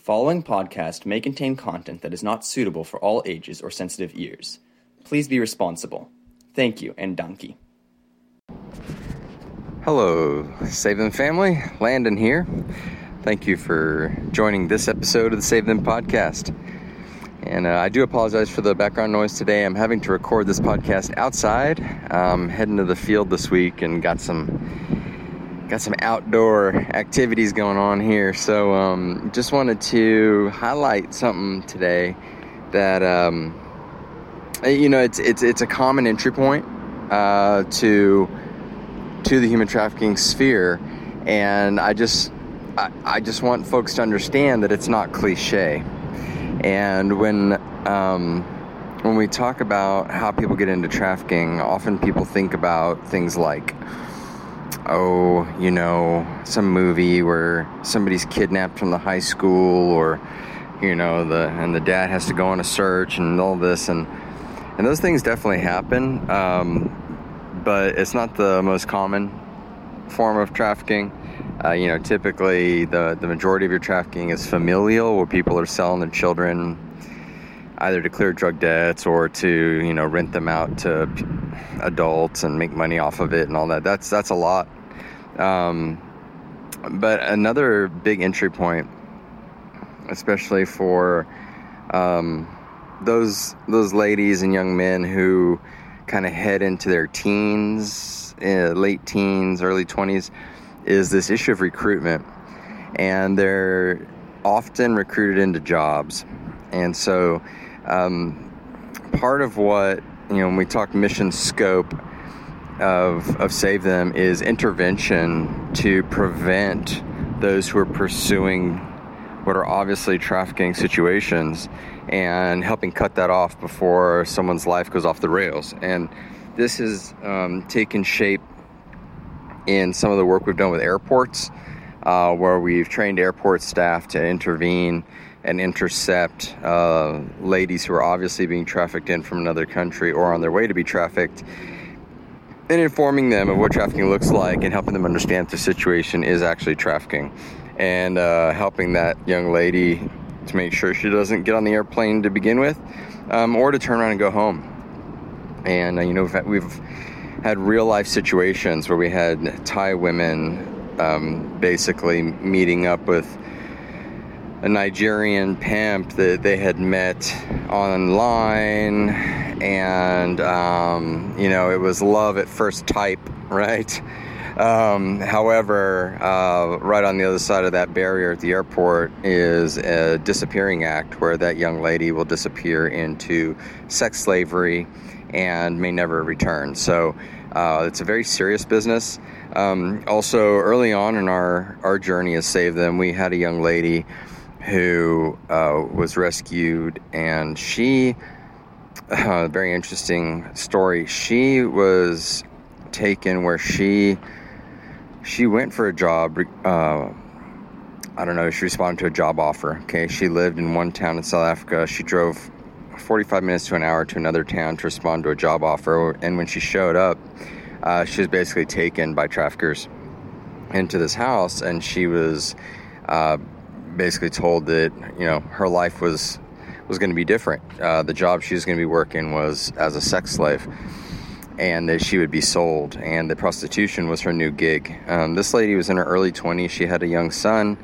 following podcast may contain content that is not suitable for all ages or sensitive ears. Please be responsible. Thank you, and donkey. Hello, Save Them family. Landon here. Thank you for joining this episode of the Save Them podcast. And uh, I do apologize for the background noise today. I'm having to record this podcast outside. Um, heading to the field this week and got some got some outdoor activities going on here. So um, just wanted to highlight something today that um, you know it's it's it's a common entry point uh, to to the human trafficking sphere, and I just I, I just want folks to understand that it's not cliche and when um, when we talk about how people get into trafficking, often people think about things like, oh, you know, some movie where somebody's kidnapped from the high school, or you know, the and the dad has to go on a search and all this, and and those things definitely happen, um, but it's not the most common form of trafficking. Uh, you know, typically the, the majority of your trafficking is familial, where people are selling their children either to clear drug debts or to you know rent them out to adults and make money off of it and all that. That's that's a lot. Um, but another big entry point, especially for um, those those ladies and young men who kind of head into their teens, uh, late teens, early twenties is this issue of recruitment. And they're often recruited into jobs. And so, um, part of what, you know, when we talk mission scope of, of Save Them is intervention to prevent those who are pursuing what are obviously trafficking situations and helping cut that off before someone's life goes off the rails. And this has um, taken shape in some of the work we've done with airports, uh, where we've trained airport staff to intervene and intercept uh, ladies who are obviously being trafficked in from another country or on their way to be trafficked, and informing them of what trafficking looks like and helping them understand the situation is actually trafficking, and uh, helping that young lady to make sure she doesn't get on the airplane to begin with, um, or to turn around and go home. And uh, you know we've, we've had real life situations where we had Thai women um, basically meeting up with a Nigerian pimp that they had met online, and um, you know, it was love at first type, right? Um, however, uh, right on the other side of that barrier at the airport is a disappearing act where that young lady will disappear into sex slavery and may never return. So uh, it's a very serious business. Um, also, early on in our, our journey as Save Them, we had a young lady who uh, was rescued, and she, uh, very interesting story. She was taken where she she went for a job. Uh, I don't know. She responded to a job offer. Okay, she lived in one town in South Africa. She drove 45 minutes to an hour to another town to respond to a job offer. And when she showed up, uh, she was basically taken by traffickers into this house, and she was uh, basically told that you know her life was was going to be different. Uh, the job she was going to be working was as a sex slave, and that she would be sold, and that prostitution was her new gig. Um, this lady was in her early 20s. She had a young son,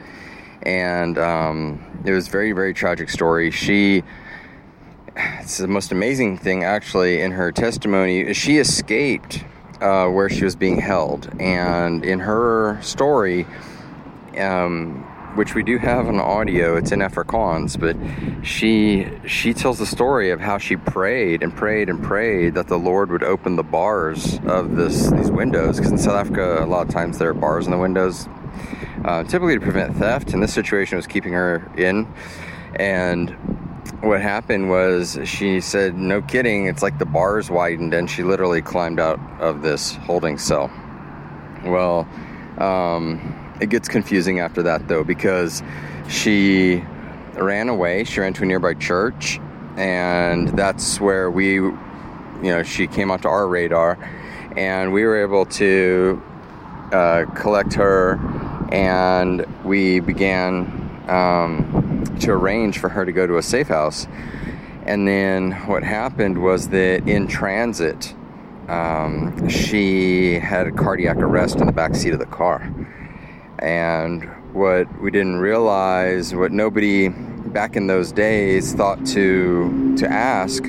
and um, it was very very tragic story. She it's the most amazing thing actually in her testimony. She escaped uh, where she was being held, and in her story, um, which we do have on audio, it's in Afrikaans, but she she tells the story of how she prayed and prayed and prayed that the Lord would open the bars of this these windows, because in South Africa a lot of times there are bars in the windows, uh, typically to prevent theft. And this situation was keeping her in, and what happened was she said, no kidding, it's like the bars widened and she literally climbed out of this holding cell. Well, um, it gets confusing after that though because she ran away, she ran to a nearby church, and that's where we, you know, she came onto our radar and we were able to uh, collect her and we began. Um, to arrange for her to go to a safe house. And then what happened was that in transit, um, she had a cardiac arrest in the back seat of the car. And what we didn't realize, what nobody back in those days thought to to ask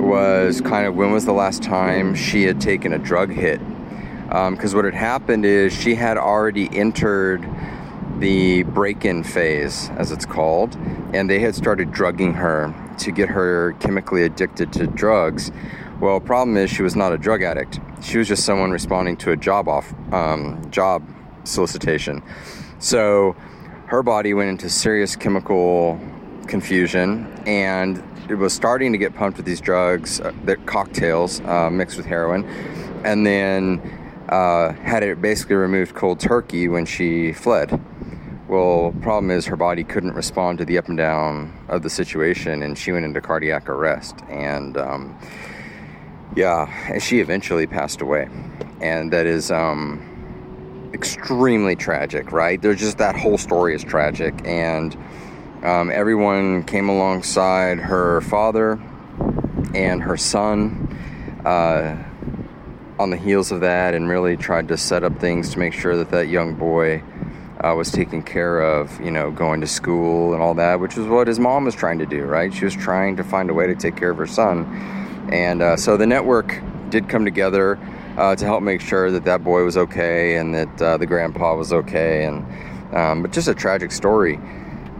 was kind of when was the last time she had taken a drug hit? Because um, what had happened is she had already entered the break-in phase as it's called and they had started drugging her to get her chemically addicted to drugs. Well problem is she was not a drug addict. She was just someone responding to a job off um, job solicitation so her body went into serious chemical confusion and it was starting to get pumped with these drugs, uh, that cocktails uh, mixed with heroin, and then uh, had it basically removed cold turkey when she fled. Well, problem is her body couldn't respond to the up and down of the situation, and she went into cardiac arrest. And um, yeah, she eventually passed away, and that is um, extremely tragic, right? There's just that whole story is tragic, and um, everyone came alongside her father and her son uh, on the heels of that and really tried to set up things to make sure that that young boy uh, was taken care of, you know, going to school and all that, which is what his mom was trying to do, right? She was trying to find a way to take care of her son. And uh, so the network did come together uh, to help make sure that that boy was okay and that uh, the grandpa was okay. And um, but just a tragic story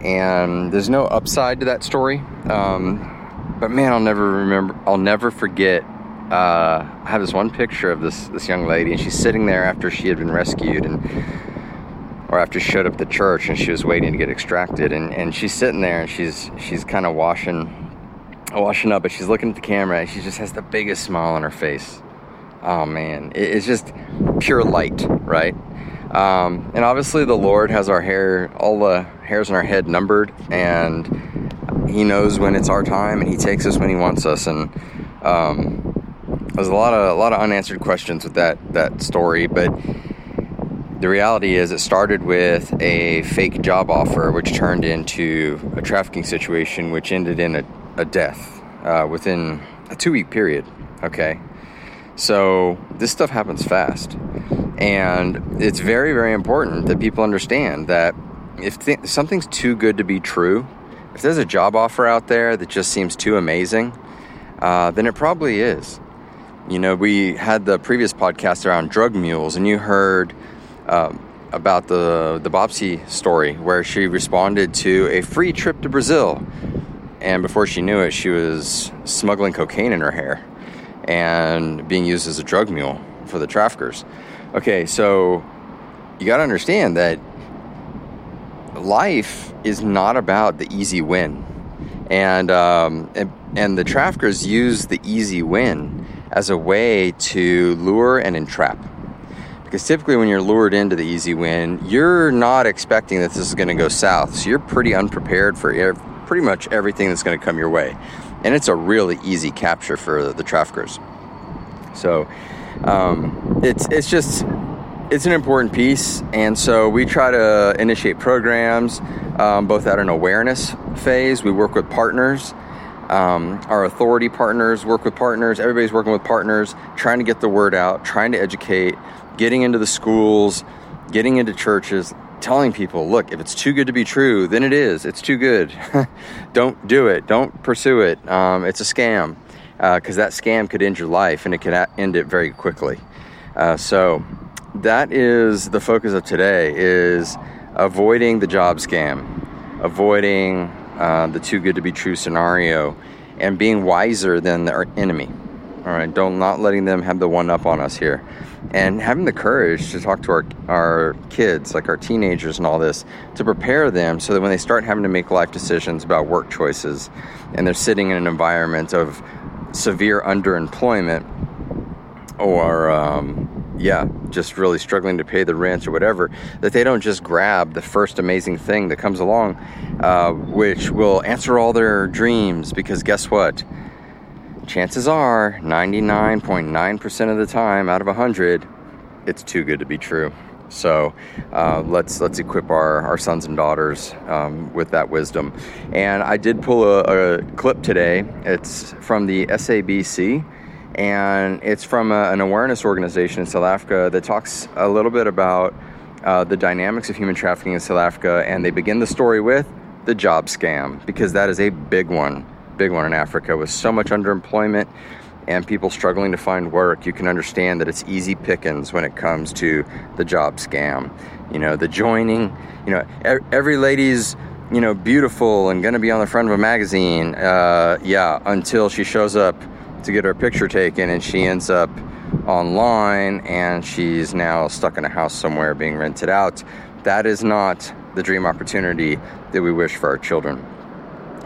and there's no upside to that story. Um, but man, I'll never remember. I'll never forget. Uh, I have this one picture of this this young lady, and she's sitting there after she had been rescued, and or after she showed up at the church, and she was waiting to get extracted, and, and she's sitting there, and she's she's kind of washing washing up, but she's looking at the camera, and she just has the biggest smile on her face. Oh man, it's just pure light, right? Um, and obviously, the Lord has our hair, all the hairs on our head numbered, and He knows when it's our time, and He takes us when He wants us. And um, there's a lot of a lot of unanswered questions with that that story, but the reality is, it started with a fake job offer, which turned into a trafficking situation, which ended in a, a death uh, within a two week period. Okay, so this stuff happens fast. And it's very, very important that people understand that if th- something's too good to be true, if there's a job offer out there that just seems too amazing, uh, then it probably is. You know, we had the previous podcast around drug mules, and you heard um, about the the Bobsy story where she responded to a free trip to Brazil, and before she knew it, she was smuggling cocaine in her hair and being used as a drug mule for the traffickers. Okay, so you got to understand that life is not about the easy win, and, um, and and the traffickers use the easy win as a way to lure and entrap. Because typically, when you're lured into the easy win, you're not expecting that this is going to go south, so you're pretty unprepared for pretty much everything that's going to come your way, and it's a really easy capture for the, traffickers. So um, it's it's just it's an important piece, and so we try to initiate programs um, both at an awareness phase. We work with partners. Um, our authority partners work with partners. Everybody's working with partners, trying to get the word out, trying to educate, getting into the schools, getting into churches, telling people, look, if it's too good to be true, then it is. It's too good. Don't do it. Don't pursue it. Um, it's a scam because uh, that scam could end your life and it could end it very quickly. Uh, so that is the focus of today: is avoiding the job scam, avoiding uh, the too good to be true scenario, and being wiser than the enemy. All right, don't not letting them have the one up on us here, and having the courage to talk to our our kids, like our teenagers, and all this, to prepare them so that when they start having to make life decisions about work choices, and they're sitting in an environment of severe underemployment or um, yeah just really struggling to pay the rent or whatever that they don't just grab the first amazing thing that comes along uh, which will answer all their dreams because guess what chances are 99.9% of the time out of 100 it's too good to be true So uh, let's let's equip our, our sons and daughters um, with that wisdom. And I did pull a, a, clip today. It's from the SABC, and it's from a, an awareness organization in South Africa that talks a little bit about uh, the dynamics of human trafficking in South Africa. And they begin the story with the job scam because that is a big one, big one in Africa with so much underemployment and people struggling to find work, you can understand that it's easy pickings when it comes to the job scam. You know, the joining, you know, every lady's, you know, beautiful and going to be on the front of a magazine. Uh, yeah, until she shows up to get her picture taken and she ends up online and she's now stuck in a house somewhere being rented out. That is not the dream opportunity that we wish for our children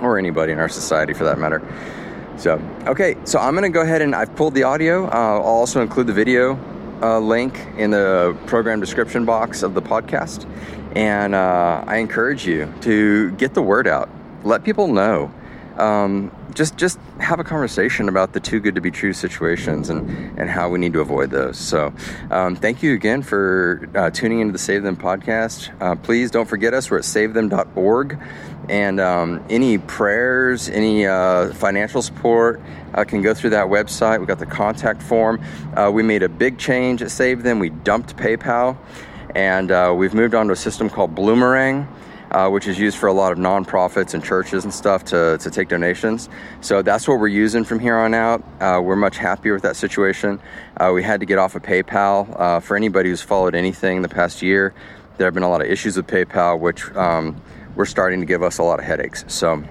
or anybody in our society for that matter. So, okay, so I'm gonna go ahead and I've pulled the audio. Uh, I'll also include the video uh, link in the program description box of the podcast. And uh, I encourage you to get the word out, let people know. Um, just just have a conversation about the too good to be true situations and and how we need to avoid those. So, um, thank you again for uh, tuning into the Save Them podcast. Uh, please don't forget us. We're at savethem.org. And um, any prayers, any uh, financial support uh, can go through that website. We got the contact form. Uh, we made a big change at Save Them. We dumped PayPal, and uh, we've moved on to a system called Bloomerang. Uh, which is used for a lot of nonprofits and churches and stuff to, to take donations. So that's what we're using from here on out. Uh, we're much happier with that situation. Uh, we had to get off of PayPal. Uh, for anybody who's followed anything the past year, there have been a lot of issues with PayPal, which um, were starting to give us a lot of headaches. So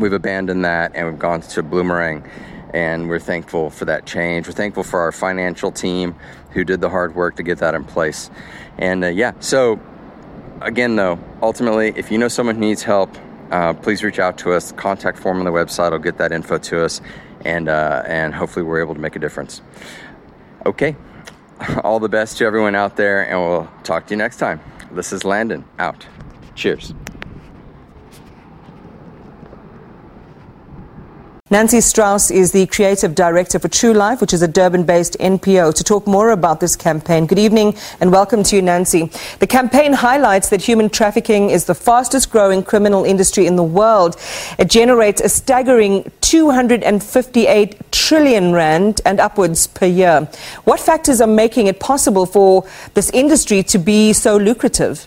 we've abandoned that and we've gone to Bloomerang and we're thankful for that change. We're thankful for our financial team who did the hard work to get that in place. And uh, yeah, so again, though, ultimately, if you know someone who needs help, uh, please reach out to us. Contact form on the website will get that info to us, and uh, and hopefully we're able to make a difference. Okay, all the best to everyone out there, and we'll talk to you next time. This is Landon out. Cheers. Nancy Strauss is the creative director for True Life, which is a Durban based NPO, to talk more about this campaign. Good evening and welcome to you, Nancy. The campaign highlights that human trafficking is the fastest growing criminal industry in the world. It generates a staggering 258 trillion rand and upwards per year. What factors are making it possible for this industry to be so lucrative?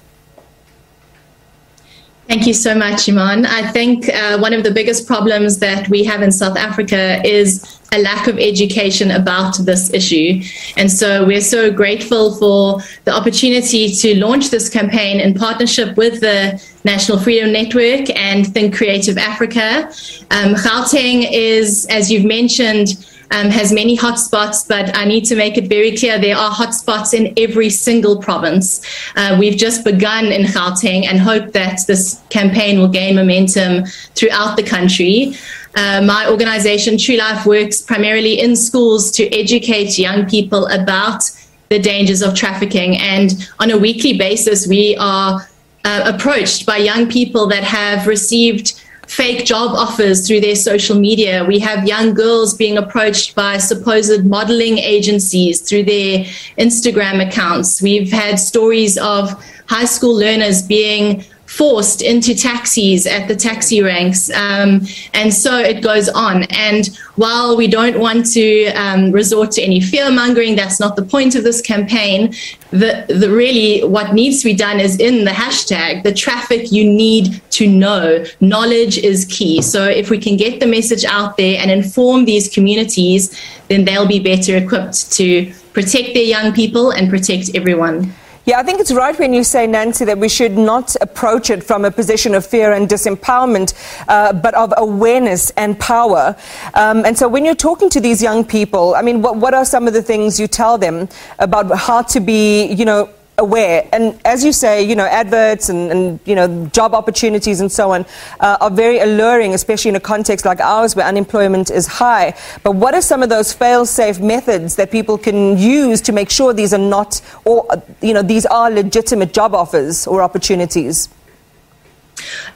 Thank you so much, Iman. I think uh, one of the biggest problems that we have in South Africa is a lack of education about this issue. And so we're so grateful for the opportunity to launch this campaign in partnership with the National Freedom Network and Think Creative Africa. Um, Gauteng is, as you've mentioned, um, has many hotspots, but I need to make it very clear there are hotspots in every single province. Uh, we've just begun in Gauteng and hope that this campaign will gain momentum throughout the country. Uh, my organization, True Life, works primarily in schools to educate young people about the dangers of trafficking. And on a weekly basis, we are uh, approached by young people that have received fake job offers through their social media. We have young girls being approached by supposed modeling agencies through their Instagram accounts. We've had stories of high school learners being forced into taxis at the taxi ranks. Um, and so it goes on. And while we don't want to um, resort to any fear mongering, that's not the point of this campaign. The, the really what needs to be done is in the hashtag, the traffic you need to know. Knowledge is key. So if we can get the message out there and inform these communities, then they'll be better equipped to protect their young people and protect everyone. Yeah, I think it's right when you say, Nancy, that we should not approach it from a position of fear and disempowerment, uh, but of awareness and power. Um, and so when you're talking to these young people, I mean, what, what are some of the things you tell them about how to be, you know, aware. And as you say, you know, adverts and, and you know, job opportunities and so on uh, are very alluring, especially in a context like ours where unemployment is high. But what are some of those fail-safe methods that people can use to make sure these are not, or, you know, these are legitimate job offers or opportunities?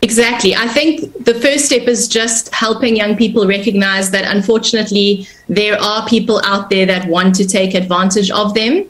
Exactly. I think the first step is just helping young people recognize that unfortunately there are people out there that want to take advantage of them.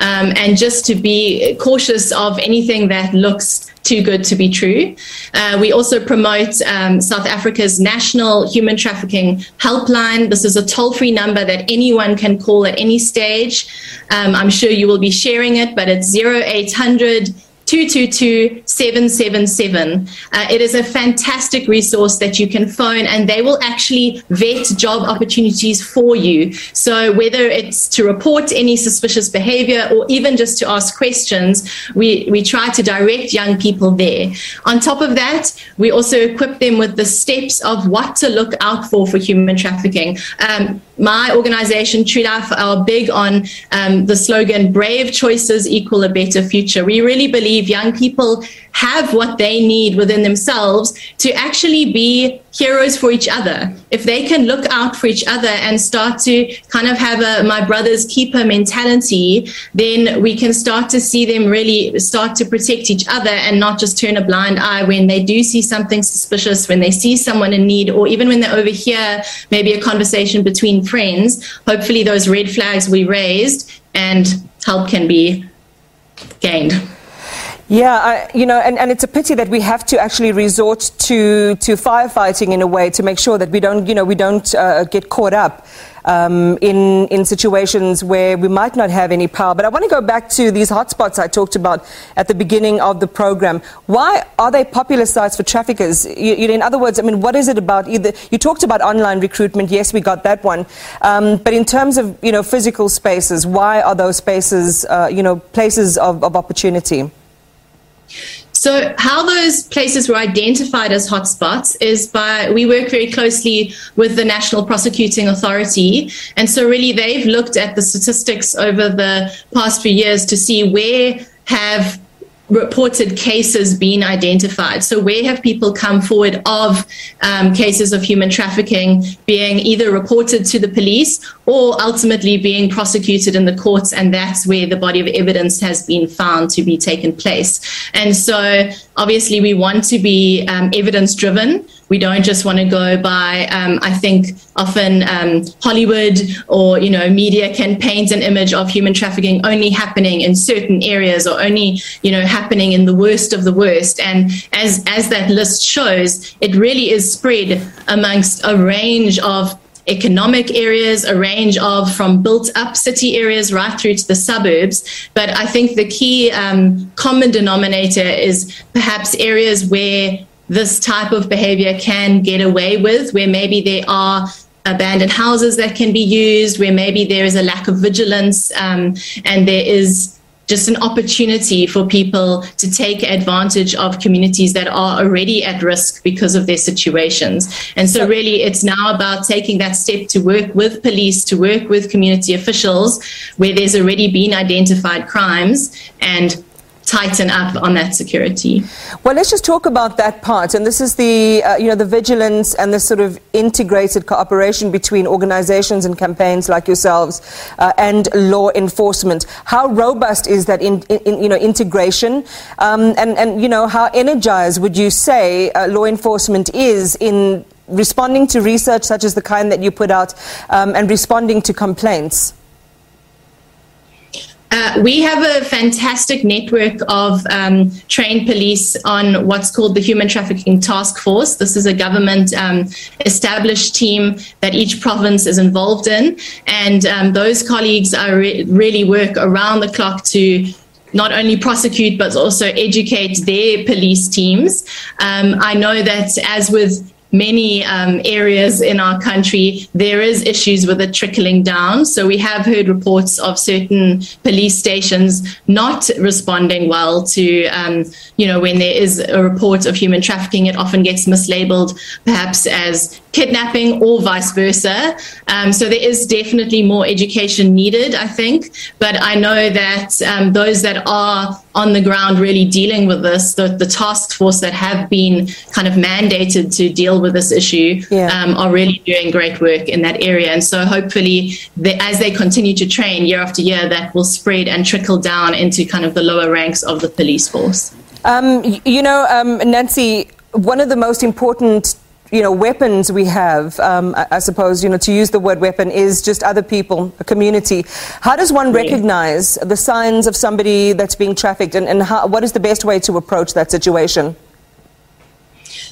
Um, and just to be cautious of anything that looks too good to be true. Uh, we also promote um, South Africa's national human trafficking helpline. This is a toll free number that anyone can call at any stage. Um, I'm sure you will be sharing it, but it's 0800 222 777. Uh, it is a fantastic resource that you can phone and they will actually vet job opportunities for you. So, whether it's to report any suspicious behavior or even just to ask questions, we, we try to direct young people there. On top of that, we also equip them with the steps of what to look out for for human trafficking. Um, my organization, True Life, are big on um, the slogan brave choices equal a better future. We really believe young people have what they need within themselves to actually be heroes for each other. If they can look out for each other and start to kind of have a my brother's keeper mentality, then we can start to see them really start to protect each other and not just turn a blind eye when they do see something suspicious, when they see someone in need, or even when they overhear maybe a conversation between friends. Hopefully, those red flags we raised and help can be gained. Yeah, I, you know, and, and it's a pity that we have to actually resort to, to firefighting in a way to make sure that we don't, you know, we don't uh, get caught up um, in, in situations where we might not have any power. But I want to go back to these hotspots I talked about at the beginning of the program. Why are they popular sites for traffickers? You, you know, in other words, I mean, what is it about either? You talked about online recruitment. Yes, we got that one. Um, but in terms of, you know, physical spaces, why are those spaces, uh, you know, places of, of opportunity? So, how those places were identified as hotspots is by we work very closely with the National Prosecuting Authority. And so, really, they've looked at the statistics over the past few years to see where have reported cases been identified? So, where have people come forward of um, cases of human trafficking being either reported to the police or ultimately being prosecuted in the courts? And that's where the body of evidence has been found to be taken place. And so, obviously, we want to be um, evidence driven. We don't just want to go by, um, I think often um, Hollywood or, you know, media can paint an image of human trafficking only happening in certain areas or only, you know, happening in the worst of the worst. And as, as that list shows, it really is spread amongst a range of economic areas, a range of from built up city areas right through to the suburbs. But I think the key um, common denominator is perhaps areas where this type of behavior can get away with, where maybe there are abandoned houses that can be used, where maybe there is a lack of vigilance um, and there is just an opportunity for people to take advantage of communities that are already at risk because of their situations. And so, really, it's now about taking that step to work with police, to work with community officials where there's already been identified crimes and tighten up on that security. Well, let's just talk about that part. And this is the, uh, you know, the vigilance and the sort of integrated cooperation between organizations and campaigns like yourselves uh, and law enforcement. How robust is that, in, in you know, integration? Um, and, and, you know, how energized would you say uh, law enforcement is in responding to research such as the kind that you put out um, and responding to complaints? Uh, we have a fantastic network of um, trained police on what's called the Human Trafficking Task Force. This is a government um, established team that each province is involved in. And um, those colleagues are re- really work around the clock to not only prosecute but also educate their police teams. Um, I know that as with many um, areas in our country, there is issues with it trickling down. So we have heard reports of certain police stations not responding well to, um, you know, when there is a report of human trafficking, it often gets mislabeled perhaps as kidnapping or vice versa. Um, so there is definitely more education needed, I think. But I know that um, those that are on the ground really dealing with this, the, the task force that have been kind of mandated to deal with this issue, yeah. um, are really doing great work in that area. And so hopefully, as they continue to train year after year, that will spread and trickle down into kind of the lower ranks of the police force. Um, you know, um, Nancy, one of the most important you know, weapons we have, um, I, I, suppose, you know, to use the word weapon is just other people, a community. How does one recognize the signs of somebody that's being trafficked and, and how, what is the best way to approach that situation?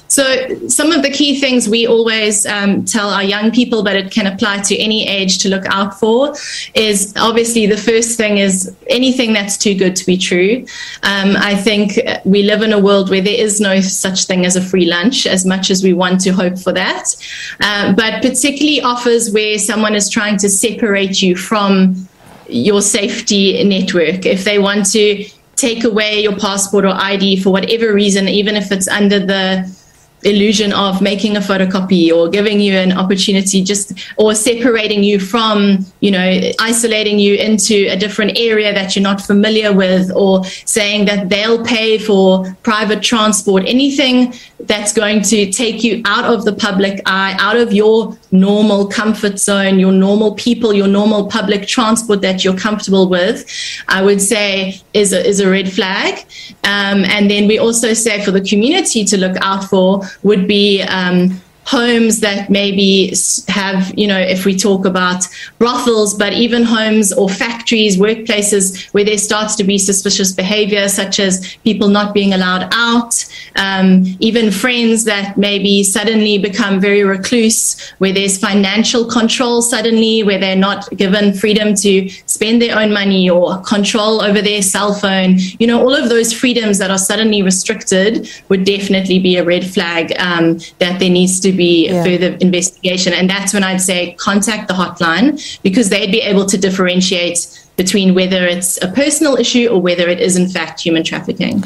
So, some of the key things we always um, tell our young people, but it can apply to any age to look out for, is obviously the first thing is anything that's too good to be true. Um, I think we live in a world where there is no such thing as a free lunch, as much as we want to hope for that. Uh, but particularly offers where someone is trying to separate you from your safety network. If they want to take away your passport or ID for whatever reason, even if it's under the illusion of making a photocopy or giving you an opportunity just or separating you from you know isolating you into a different area that you're not familiar with or saying that they'll pay for private transport. Anything that's going to take you out of the public eye out of your normal comfort zone your normal people your normal public transport that you're comfortable with i would say is a, is a red flag. Um, and then we also say for the community to look out for would be um, homes that maybe have, you know, if we talk about brothels, but even homes or factories, workplaces where there starts to be suspicious behavior, such as people not being allowed out, um, even friends that maybe suddenly become very recluse, where there's financial control suddenly, where they're not given freedom to spend their own money or control over their cell phone. You know, all of those freedoms that are suddenly restricted would definitely be a red flag um, that there needs to be yeah. further investigation. And that's when I'd say contact the hotline because they'd be able to differentiate between whether it's a personal issue or whether it is, in fact, human trafficking.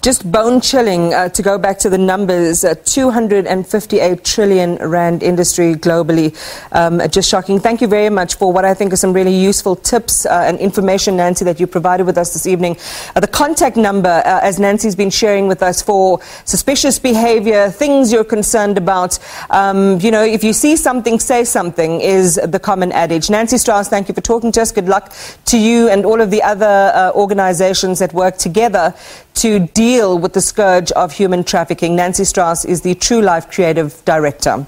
Just bone chilling uh, to go back to the numbers uh, 258 trillion rand industry globally. Um, just shocking. Thank you very much for what I think are some really useful tips uh, and information, Nancy, that you provided with us this evening. Uh, the contact number, uh, as Nancy's been sharing with us for suspicious behavior, things you're concerned about. Um, you know, if you see something, say something is the common adage. Nancy Strauss, thank you for talking to us. Good luck to you and all of the other uh, organizations that work together to deal with the scourge of human trafficking. Nancy Strauss is the True Life Creative Director.